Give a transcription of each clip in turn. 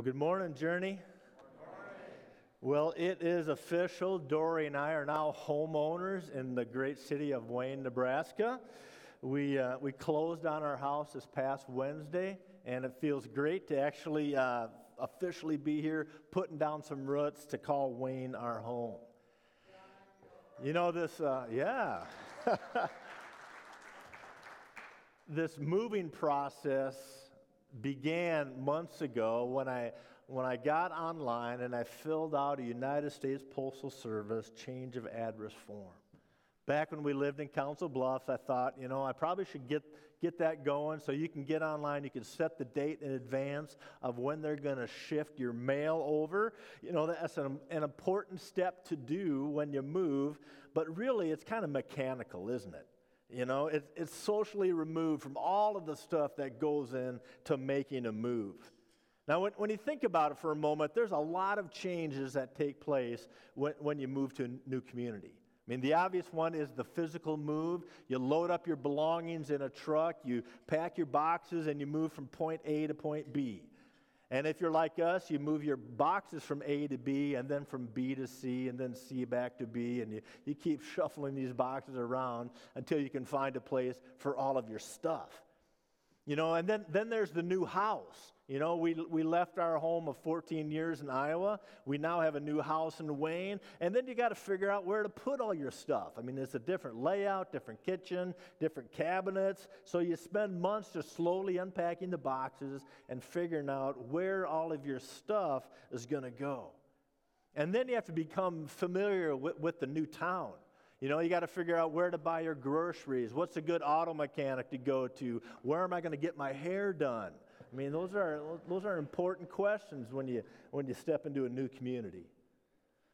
Well, good morning, Journey. Well, it is official. Dory and I are now homeowners in the great city of Wayne, Nebraska. We, uh, we closed on our house this past Wednesday, and it feels great to actually uh, officially be here, putting down some roots to call Wayne our home. You know, this, uh, yeah. this moving process began months ago when I, when I got online and I filled out a United States Postal Service change of address form. Back when we lived in Council Bluffs, I thought, you know, I probably should get, get that going so you can get online. You can set the date in advance of when they're going to shift your mail over. You know, that's an, an important step to do when you move, but really it's kind of mechanical, isn't it? You know, it, it's socially removed from all of the stuff that goes into making a move. Now, when, when you think about it for a moment, there's a lot of changes that take place when, when you move to a new community. I mean, the obvious one is the physical move. You load up your belongings in a truck, you pack your boxes, and you move from point A to point B. And if you're like us, you move your boxes from A to B and then from B to C and then C back to B. And you, you keep shuffling these boxes around until you can find a place for all of your stuff. You know, and then, then there's the new house. You know, we, we left our home of 14 years in Iowa. We now have a new house in Wayne. And then you got to figure out where to put all your stuff. I mean, it's a different layout, different kitchen, different cabinets. So you spend months just slowly unpacking the boxes and figuring out where all of your stuff is going to go. And then you have to become familiar with, with the new town. You know, you got to figure out where to buy your groceries. What's a good auto mechanic to go to? Where am I going to get my hair done? I mean, those are, those are important questions when you, when you step into a new community.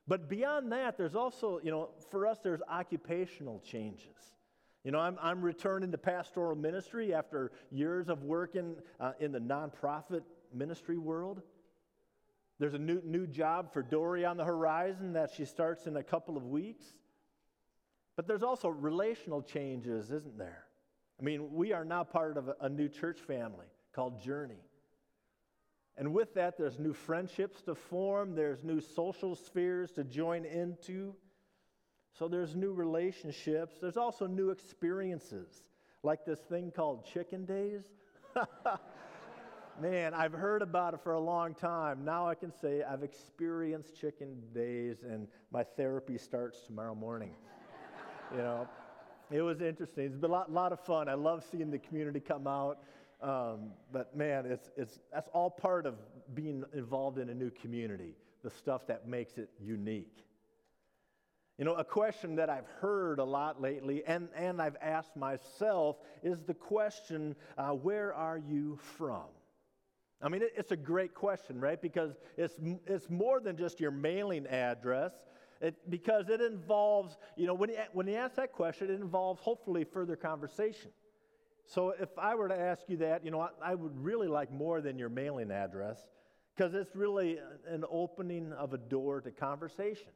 But beyond that, there's also, you know, for us, there's occupational changes. You know, I'm, I'm returning to pastoral ministry after years of working uh, in the nonprofit ministry world. There's a new, new job for Dory on the horizon that she starts in a couple of weeks. But there's also relational changes, isn't there? I mean, we are now part of a, new church family called Journey. And with that, there's new friendships to form, there's new social spheres to join into. So there's new relationships. There's also new experiences, like this thing called chicken days. Man, I've heard about it for a long time. Now I can say I've experienced chicken days, and my therapy starts tomorrow morning. You know, it was interesting. It's been a lot, lot of fun. I love seeing the community come out. Um, but man, it's, it's, that's all part of being involved in a new community, the stuff that makes it unique. You know, a question that I've heard a lot lately and, and I've asked myself is the question, uh, where are you from? I mean, it, it's a great question, right? Because it's, it's more than just your mailing address. It, because it involves, you know, when you, when you ask that question, it involves hopefully further conversation. So if I were to ask you that, you know, I, I would really like more than your mailing address because it's really an opening of a door to conversation.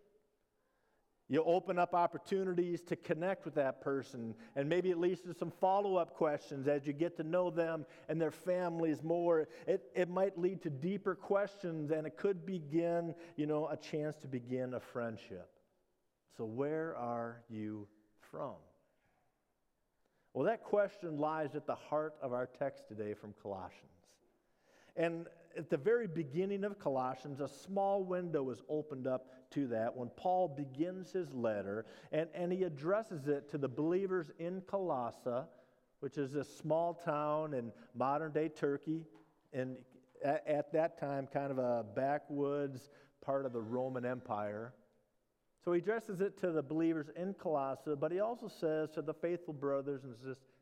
You open up opportunities to connect with that person, and maybe it leads to some follow up questions as you get to know them and their families more. It, it might lead to deeper questions, and it could begin, you know, a chance to begin a friendship. So, where are you from? Well, that question lies at the heart of our text today from Colossians. And at the very beginning of Colossians, a small window is opened up to that when Paul begins his letter and, and he addresses it to the believers in Colossae, which is a small town in modern day Turkey, and at, at that time, kind of a backwoods part of the Roman Empire. So he addresses it to the believers in Colossae, but he also says to the faithful brothers and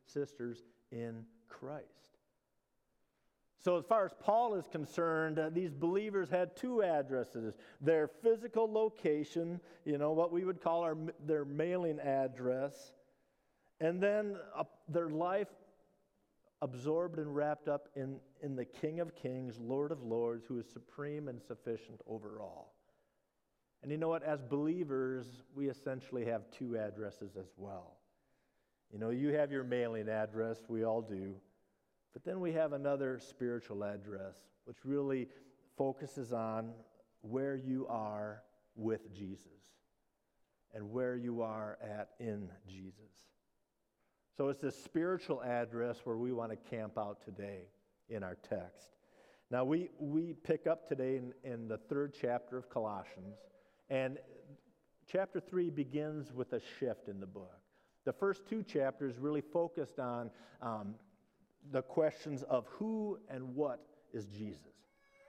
sisters in Christ. So, as far as Paul is concerned, uh, these believers had two addresses their physical location, you know, what we would call our, their mailing address, and then uh, their life absorbed and wrapped up in, in the King of Kings, Lord of Lords, who is supreme and sufficient over all. And you know what? As believers, we essentially have two addresses as well. You know, you have your mailing address, we all do. But then we have another spiritual address, which really focuses on where you are with Jesus and where you are at in Jesus. So it's this spiritual address where we want to camp out today in our text. Now, we, we pick up today in, in the third chapter of Colossians, and chapter 3 begins with a shift in the book. The first two chapters really focused on um, the questions of who and what is Jesus.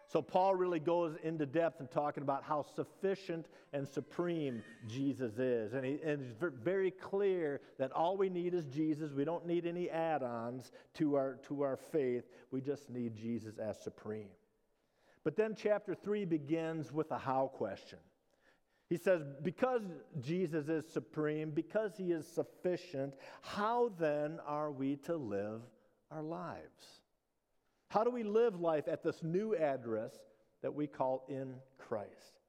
So, Paul really goes into depth in talking about how sufficient and supreme Jesus is. And, he, and it's very clear that all we need is Jesus. We don't need any add ons to our, to our faith. We just need Jesus as supreme. But then, chapter 3 begins with a how question. He says, because Jesus is supreme, because he is sufficient, how then are we to live our lives? How do we live life at this new address that we call in Christ?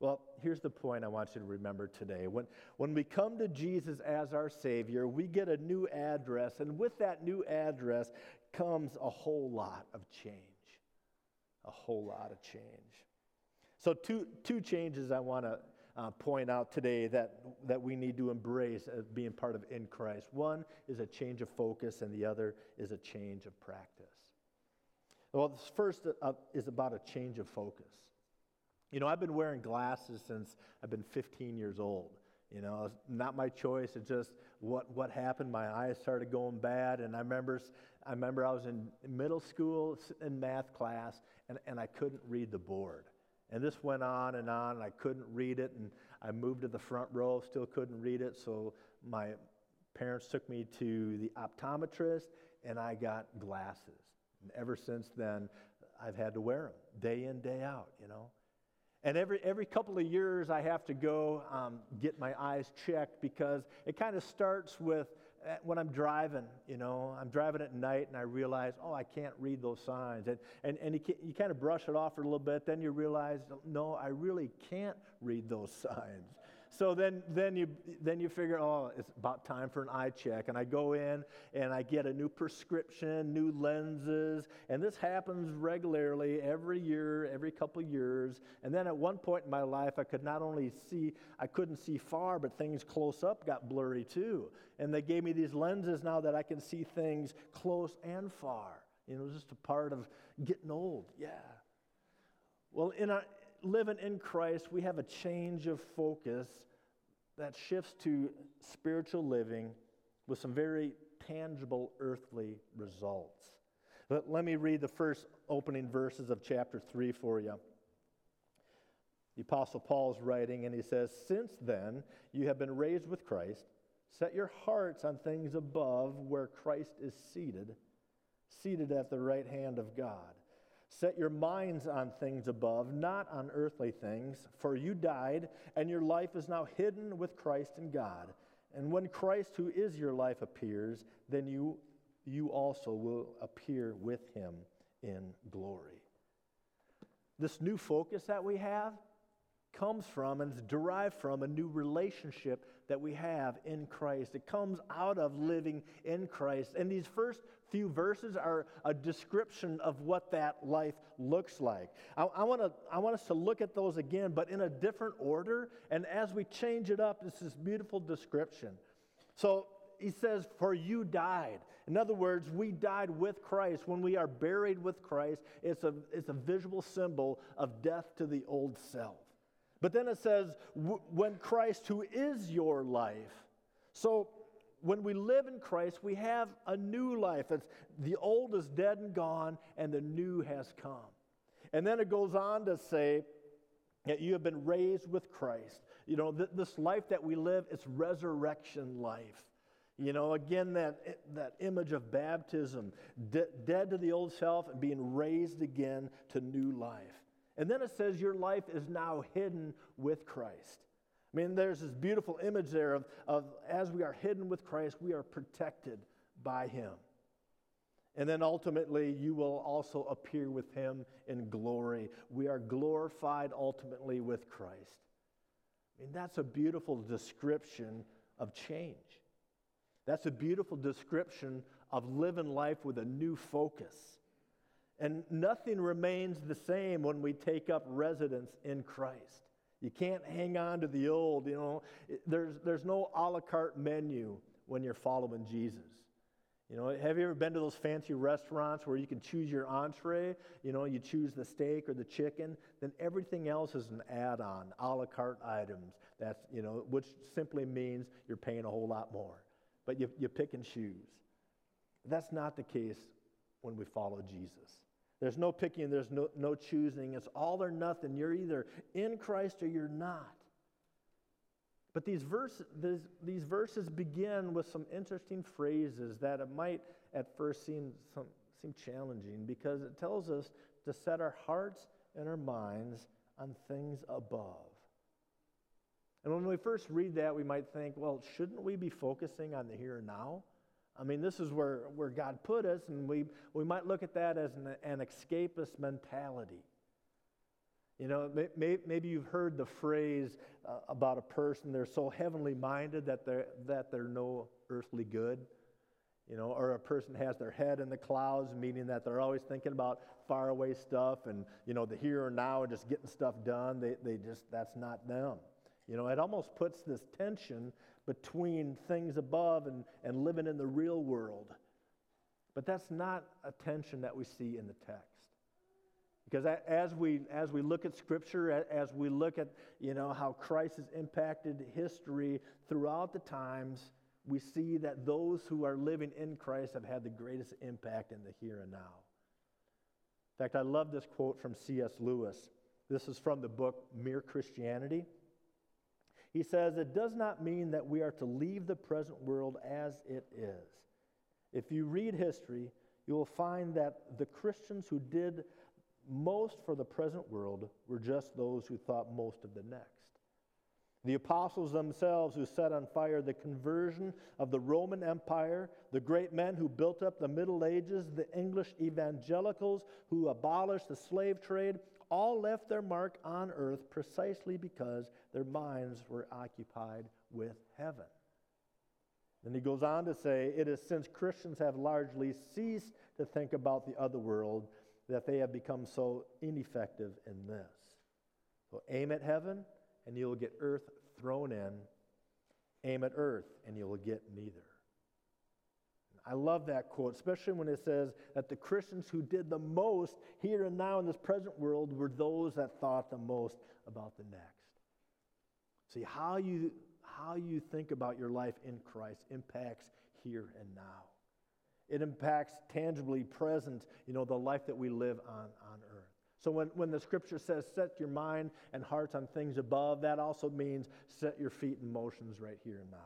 Well, here's the point I want you to remember today. When, when we come to Jesus as our Savior, we get a new address, and with that new address comes a whole lot of change. A whole lot of change. So, two, two changes I want to uh, point out today that, that we need to embrace as being part of in Christ. One is a change of focus, and the other is a change of practice. Well, this first uh, is about a change of focus. You know, I've been wearing glasses since I've been 15 years old. You know, it's not my choice. It's just what, what happened. My eyes started going bad. And I remember, I remember I was in middle school in math class and, and I couldn't read the board. And this went on and on, and I couldn't read it. And I moved to the front row, still couldn't read it. So my parents took me to the optometrist, and I got glasses. And ever since then, I've had to wear them day in, day out, you know. And every, every couple of years, I have to go um, get my eyes checked because it kind of starts with when I'm driving, you know, I'm driving at night and I realize, oh, I can't read those signs. And, and, and you, you kind of brush it off for a little bit, then you realize, no, I really can't read those signs. So then, then, you, then you figure, oh, it's about time for an eye check. And I go in and I get a new prescription, new lenses. And this happens regularly every year, every couple years. And then at one point in my life, I could not only see, I couldn't see far, but things close up got blurry too. And they gave me these lenses now that I can see things close and far. You know, just a part of getting old. Yeah. Well, in our, living in Christ, we have a change of focus that shifts to spiritual living with some very tangible earthly results. But let me read the first opening verses of chapter 3 for you. The Apostle Paul is writing, and he says, Since then you have been raised with Christ, set your hearts on things above where Christ is seated, seated at the right hand of God. Set your minds on things above, not on earthly things, for you died, and your life is now hidden with Christ in God. And when Christ, who is your life, appears, then you, you also will appear with him in glory. This new focus that we have comes from and is derived from a new relationship that we have in Christ. It comes out of living in Christ. And these first few verses are a description of what that life looks like. I, I, wanna, I want us to look at those again, but in a different order. And as we change it up, it's this beautiful description. So he says, For you died. In other words, we died with Christ. When we are buried with Christ, it's a, it's a visual symbol of death to the old self. But then it says, when Christ, who is your life. So when we live in Christ, we have a new life. It's, the old is dead and gone, and the new has come. And then it goes on to say that you have been raised with Christ. You know, th- this life that we live, it's resurrection life. You know, again, that, that image of baptism, de- dead to the old self and being raised again to new life. And then it says your life is now hidden with Christ. I mean, there's this beautiful image there of, of as we are hidden with Christ, we are protected by Him. And then ultimately, you will also appear with Him in glory. We are glorified ultimately with Christ. I mean, that's a beautiful description of change. That's a beautiful description of living life with a new focus. And nothing remains the same when we take up residence in Christ. You can't hang on to the old, you know. There's, there's no a la carte menu when you're following Jesus. You know, have you ever been to those fancy restaurants where you can choose your entree? You know, you choose the steak or the chicken, then everything else is an add on, a la carte items. That's, you know, which simply means you're paying a whole lot more. But you, you pick and choose. That's not the case when we follow Jesus. There's no picking, there's no, no choosing. It's all or nothing. You're either in Christ or you're not. But these, verse, these, these verses begin with some interesting phrases that it might at first seem, some, seem challenging because it tells us to set our hearts and our minds on things above. And when we first read that, we might think, well, shouldn't we be focusing on the here and now? I mean, this is where, where God put us, and we, we might look at that as an, an escapist mentality. You know, may, maybe you've heard the phrase uh, about a person, they're so heavenly minded that they're, that they're no earthly good. You know, or a person has their head in the clouds, meaning that they're always thinking about faraway stuff and, you know, the here and now and just getting stuff done. They, they just, that's not them. You know, it almost puts this tension between things above and, and living in the real world. But that's not a tension that we see in the text. Because as we, as we look at Scripture, as we look at you know, how Christ has impacted history throughout the times, we see that those who are living in Christ have had the greatest impact in the here and now. In fact, I love this quote from C.S. Lewis. This is from the book Mere Christianity. He says, It does not mean that we are to leave the present world as it is. If you read history, you will find that the Christians who did most for the present world were just those who thought most of the next. The apostles themselves, who set on fire the conversion of the Roman Empire, the great men who built up the Middle Ages, the English evangelicals who abolished the slave trade, all left their mark on earth precisely because their minds were occupied with heaven. Then he goes on to say, It is since Christians have largely ceased to think about the other world that they have become so ineffective in this. So aim at heaven, and you'll get earth thrown in. Aim at earth, and you'll get neither. I love that quote, especially when it says that the Christians who did the most here and now in this present world were those that thought the most about the next. See, how you, how you think about your life in Christ impacts here and now. It impacts tangibly present, you know, the life that we live on, on earth. So when, when the scripture says set your mind and hearts on things above, that also means set your feet in motions right here and now.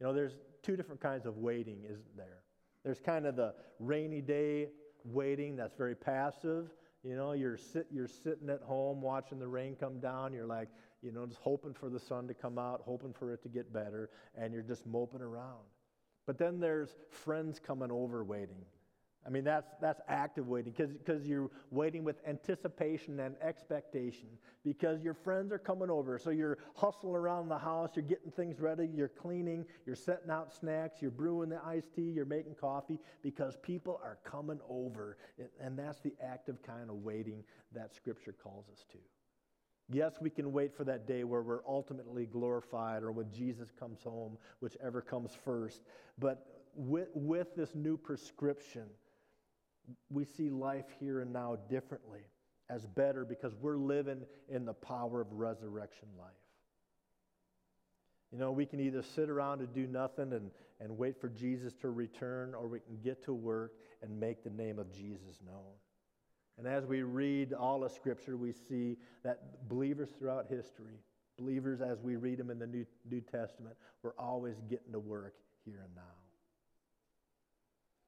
You know, there's two different kinds of waiting, isn't there? There's kind of the rainy day waiting that's very passive. You know, you're, sit, you're sitting at home watching the rain come down. You're like, you know, just hoping for the sun to come out, hoping for it to get better, and you're just moping around. But then there's friends coming over waiting. I mean, that's, that's active waiting because you're waiting with anticipation and expectation because your friends are coming over. So you're hustling around the house, you're getting things ready, you're cleaning, you're setting out snacks, you're brewing the iced tea, you're making coffee because people are coming over. And that's the active kind of waiting that Scripture calls us to. Yes, we can wait for that day where we're ultimately glorified or when Jesus comes home, whichever comes first. But with, with this new prescription, we see life here and now differently as better because we're living in the power of resurrection life. You know, we can either sit around and do nothing and, and wait for Jesus to return, or we can get to work and make the name of Jesus known. And as we read all of Scripture, we see that believers throughout history, believers as we read them in the New, New Testament, we're always getting to work here and now.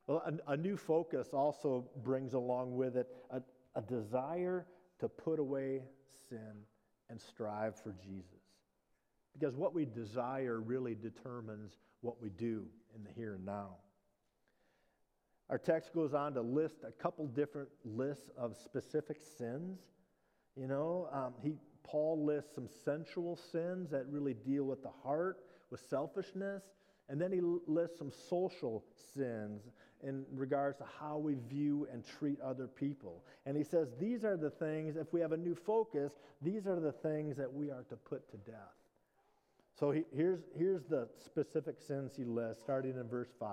Well, a, a new focus also brings along with it a, a desire to put away sin and strive for Jesus. Because what we desire really determines what we do in the here and now. Our text goes on to list a couple different lists of specific sins. You know, um, he, Paul lists some sensual sins that really deal with the heart, with selfishness. And then he lists some social sins in regards to how we view and treat other people. And he says, These are the things, if we have a new focus, these are the things that we are to put to death. So he, here's, here's the specific sins he lists, starting in verse 5.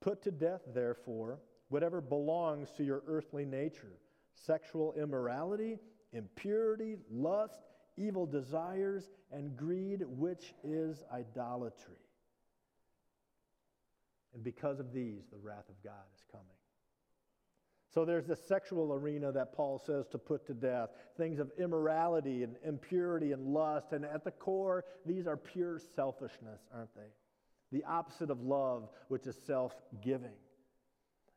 Put to death, therefore, whatever belongs to your earthly nature sexual immorality, impurity, lust, evil desires, and greed, which is idolatry. And because of these, the wrath of God is coming. So there's the sexual arena that Paul says to put to death things of immorality and impurity and lust. And at the core, these are pure selfishness, aren't they? The opposite of love, which is self giving.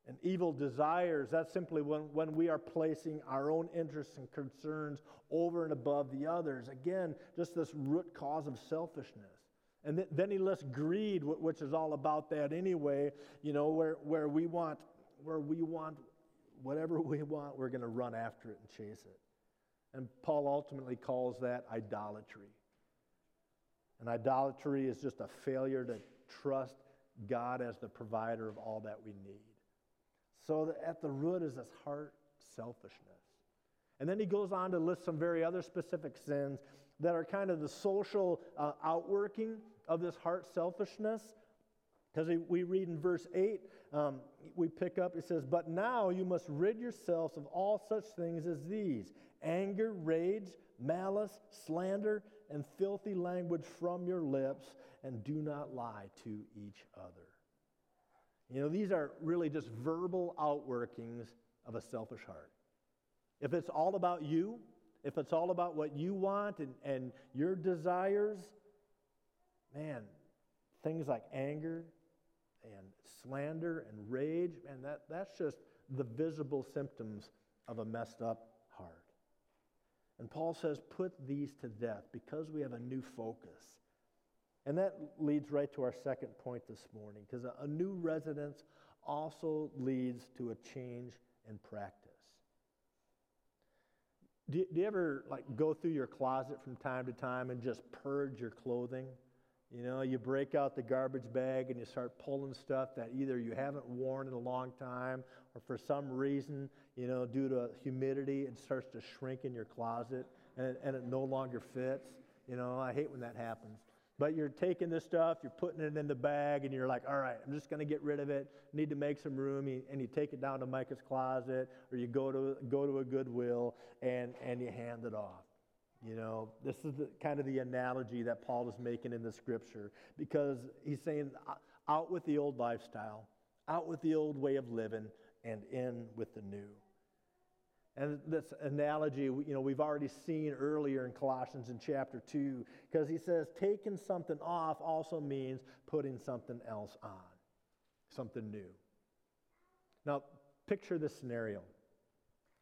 And evil desires, that's simply when, when we are placing our own interests and concerns over and above the others. Again, just this root cause of selfishness. And th- then he lists greed, which is all about that anyway, you know, where, where we want where we want whatever we want, we're going to run after it and chase it. And Paul ultimately calls that idolatry. And idolatry is just a failure to trust God as the provider of all that we need. So at the root is this heart selfishness. And then he goes on to list some very other specific sins that are kind of the social uh, outworking of this heart selfishness. Because we read in verse 8, um, we pick up, it says, But now you must rid yourselves of all such things as these anger, rage, malice, slander, and filthy language from your lips, and do not lie to each other. You know, these are really just verbal outworkings of a selfish heart. If it's all about you, if it's all about what you want and, and your desires, man, things like anger and slander and rage, man, that, that's just the visible symptoms of a messed up heart. And Paul says, put these to death because we have a new focus. And that leads right to our second point this morning, because a, a, new residence also leads to a change in practice. Do, do you ever like go through your closet from time to time and just purge your clothing? You know, you break out the garbage bag and you start pulling stuff that either you haven't worn in a long time or for some reason, you know, due to humidity, it starts to shrink in your closet and, and it no longer fits. You know, I hate when that happens. But you're taking this stuff, you're putting it in the bag, and you're like, all right, I'm just going to get rid of it. Need to make some room. And you take it down to Micah's closet, or you go to, go to a Goodwill and, and you hand it off. You know, this is the, kind of the analogy that Paul is making in the scripture because he's saying, out with the old lifestyle, out with the old way of living, and in with the new. And this analogy, you know, we've already seen earlier in Colossians in chapter 2, because he says taking something off also means putting something else on, something new. Now, picture this scenario.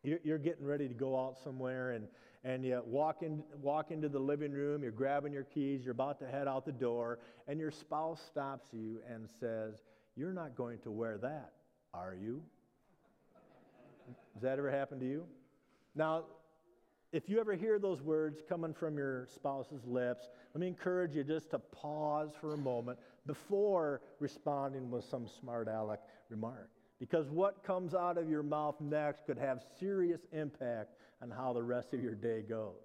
You're getting ready to go out somewhere, and, and you walk, in, walk into the living room, you're grabbing your keys, you're about to head out the door, and your spouse stops you and says, You're not going to wear that, are you? Has that ever happened to you? Now, if you ever hear those words coming from your spouse's lips, let me encourage you just to pause for a moment before responding with some smart aleck remark. Because what comes out of your mouth next could have serious impact on how the rest of your day goes.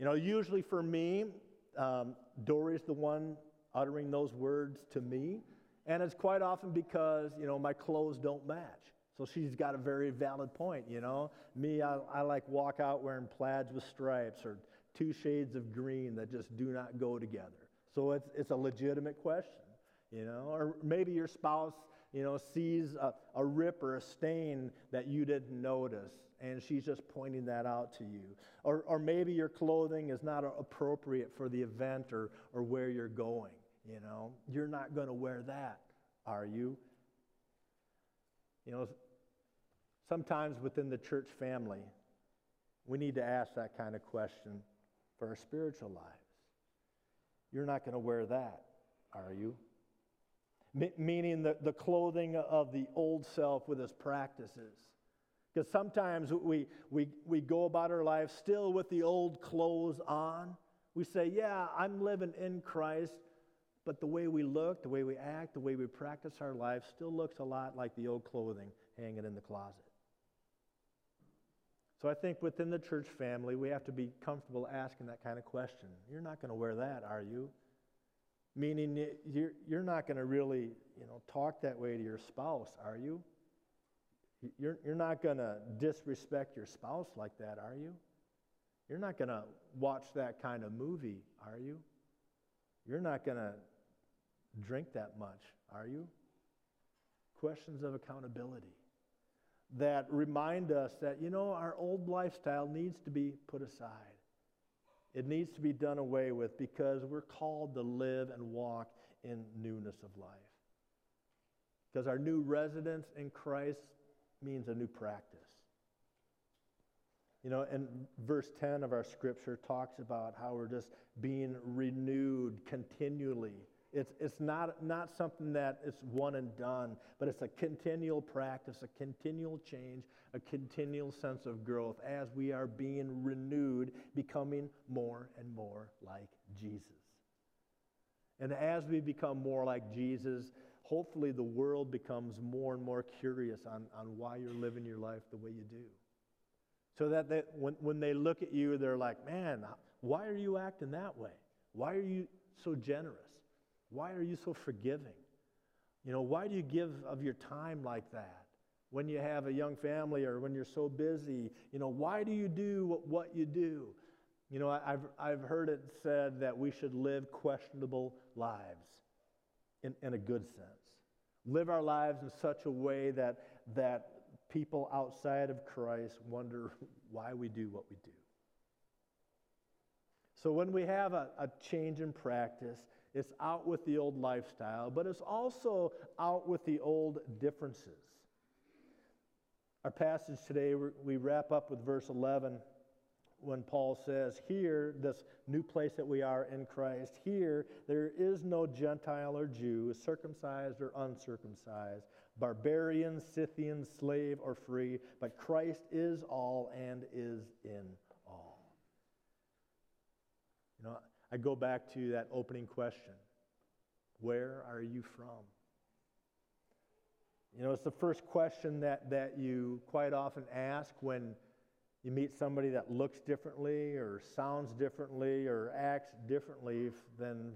You know, usually for me, um, Dory's the one uttering those words to me, and it's quite often because, you know, my clothes don't match. So she's got a very valid point, you know. Me, I, I like walk out wearing plaids with stripes or two shades of green that just do not go together. So it's, it's a legitimate question, you know. Or maybe your spouse, you know, sees a, a rip or a stain that you didn't notice and she's just pointing that out to you. Or, or maybe your clothing is not appropriate for the event or, or where you're going, you know. You're not going to wear that, are you? You know, sometimes within the church family, we need to ask that kind of question for our spiritual lives. You're not going to wear that, are you? Meaning the, the clothing of the old self with its practices. Because sometimes we, we, we go about our life still with the old clothes on. We say, Yeah, I'm living in Christ, but the way we look, the way we act, the way we practice our life still looks a lot like the old clothing hanging in the closet. So I think within the church family, we have to be comfortable asking that kind of question. You're not going to wear that, are you? Meaning you're, you're not going to really you know, talk that way to your spouse, are you? You're, you're not going to disrespect your spouse like that, are you? You're not going to watch that kind of movie, are you? You're not going to drink that much, are you? Questions of accountability that remind us that, you know, our old lifestyle needs to be put aside. It needs to be done away with because we're called to live and walk in newness of life. Because our new residence in Christ means a new practice. You know, and verse 10 of our scripture talks about how we're just being renewed continually. It's, it's not, not something that it's one and done, but it's a continual practice, a continual change, a continual sense of growth as we are being renewed, becoming more and more like Jesus. And as we become more like Jesus, hopefully the world becomes more and more curious on, on why you're living your life the way you do. So that they, when, when they look at you, they're like, man, why are you acting that way? Why are you so generous? Why are you so forgiving? You know, why do you give of your time like that? When you have a young family or when you're so busy, you know, why do you do what, you do? You know, I've, I've heard it said that we should live questionable lives in, in a good sense. Live our lives in such a way that, that people outside of Christ wonder why we do what we do. So when we have a, a change in practice, it's out with the old lifestyle, but it's also out with the old differences. Our passage today, we wrap up with verse 11 when Paul says, Here, this new place that we are in Christ, here there is no Gentile or Jew, circumcised or uncircumcised, barbarian, Scythian, slave or free, but Christ is all and is in all. You know, I go back to that opening question Where are you from? You know, it's the first question that, that you quite often ask when you meet somebody that looks differently or sounds differently or acts differently than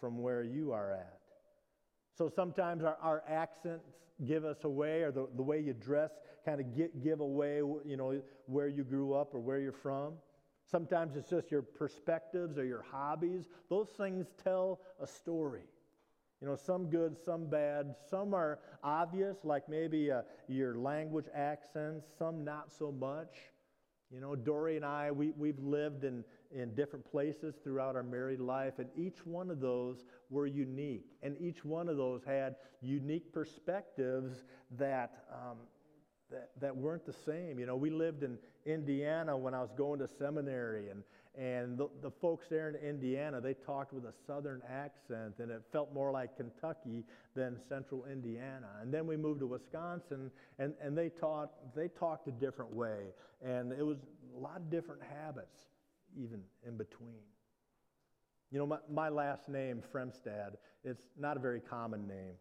from where you are at. So sometimes our, our accents give us away, or the, the way you dress kind of give away, you know, where you grew up or where you're from. Sometimes it's just your perspectives or your hobbies. Those things tell a story. You know, some good, some bad. Some are obvious, like maybe uh, your language accents, some not so much. You know, Dory and I, we, we've lived in, in different places throughout our married life, and each one of those were unique. And each one of those had unique perspectives that, um, that, that weren't the same. You know, we lived in Indiana when I was going to seminary, and, and the, the folks there in Indiana, they talked with a southern accent, and it felt more like Kentucky than central Indiana. And then we moved to Wisconsin, and, and they, taught, they talked a different way. And it was a lot of different habits, even in between. You know, my, my last name, Fremstad, it's not a very common name,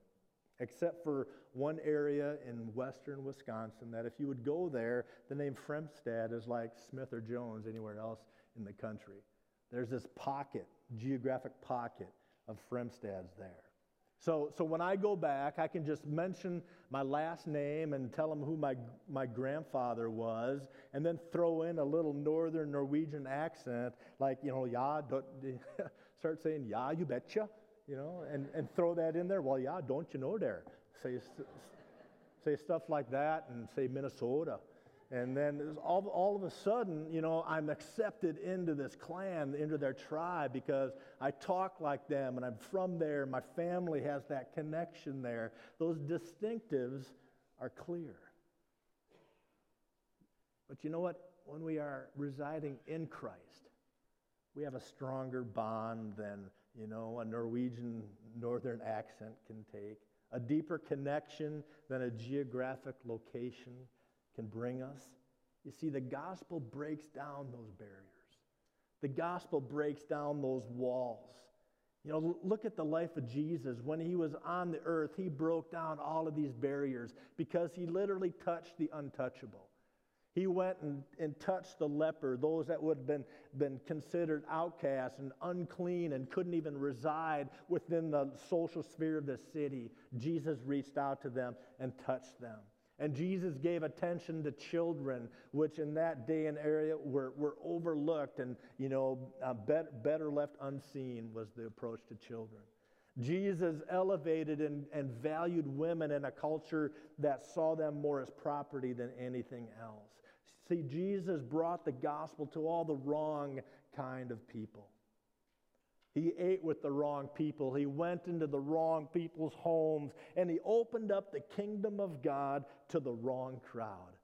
except for one area in western Wisconsin that if you would go there, the name Fremstad is like Smith or Jones anywhere else in the country. There's this pocket, geographic pocket of Fremstads there. So, so when I go back, I can just mention my last name and tell them who my, my grandfather was, and then throw in a little northern Norwegian accent, like, you know, yeah, start saying, yeah, you betcha, you know, and, and throw that in there. Well, yeah, don't you know there? Say, say stuff like that and say Minnesota. And then all, all of a sudden, you know, I'm accepted into this clan, into their tribe, because I talk like them and I'm from there. My family has that connection there. Those distinctives are clear. But you know what? When we are residing in Christ, we have a stronger bond than, you know, a Norwegian northern accent can take, a deeper connection than a geographic location can bring us. You see, the gospel breaks down those barriers, the gospel breaks down those walls. You know, look at the life of Jesus. When he was on the earth, he broke down all of these barriers because he literally touched the untouchable. He went and, and touched the leper, those that would have been, been considered outcasts and unclean and couldn't even reside within the social sphere of the city. Jesus reached out to them and touched them. And Jesus gave attention to children, which in that day and area were, were overlooked and, you know, uh, bet, better left unseen was the approach to children. Jesus elevated and, and valued women in a culture that saw them more as property than anything else. See, Jesus brought the gospel to all the wrong kind of people. He ate with the wrong people. He went into the wrong people's homes and he opened up the kingdom of God to the wrong crowd,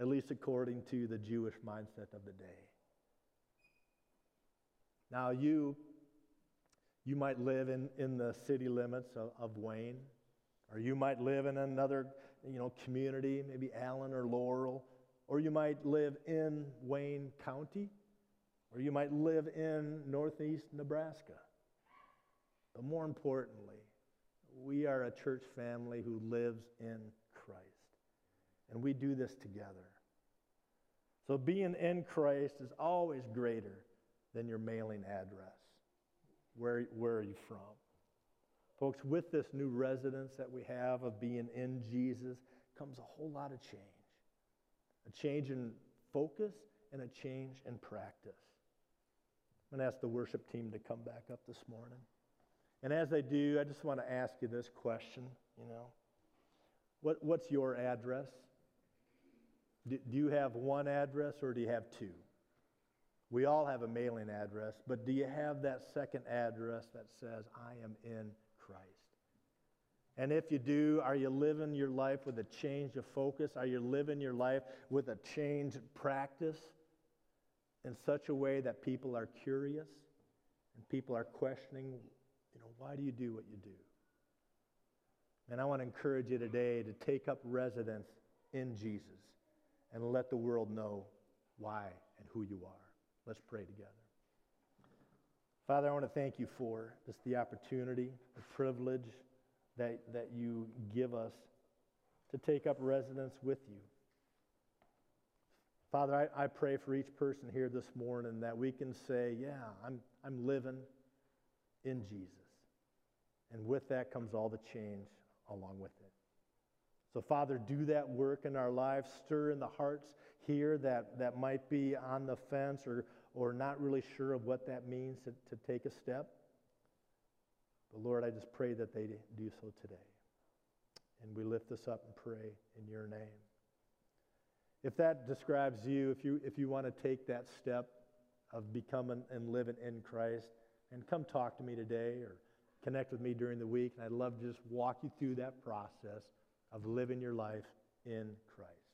at least according to the Jewish mindset of the day. Now, you, you might live in, in the city limits of, of Wayne, or you might live in another you know, community, maybe Allen or Laurel, or you might live in Wayne County or you might live in northeast Nebraska. But more importantly, we are a church family who lives in Christ. And we do this together. So being in Christ is always greater than your mailing address. Where, where are you from? Folks, with this new residence that we have of being in Jesus comes a whole lot of change a change in focus and a change in practice. I'm going to ask the worship team to come back up this morning. And as they do, I just want to ask you this question, you know. What, what's your address? Do, do you have one address or do you have two? We all have a mailing address, but do you have that second address that says, I am in Christ? And if you do, are you living your life with a change of focus? Are you living your life with a change practice? In such a way that people are curious and people are questioning, you know, why do you do what you do? And I want to encourage you today to take up residence in Jesus and let the world know why and who you are. Let's pray together. Father, I want to thank you for just the opportunity, the privilege that, that you give us to take up residence with you. Father, I, I pray for each person here this morning that we can say, yeah, I'm, I'm living in Jesus. And with that comes all the change along with it. So, Father, do that work in our lives. Stir in the hearts here that, that might be on the fence or, or not really sure of what that means to, to take a step. But, Lord, I just pray that they do so today. And we lift this up and pray in your name. If that describes you, if you, if you want to take that step of becoming and living in Christ, and come talk to me today or connect with me during the week, and I'd love to just walk you through that process of living your life in Christ.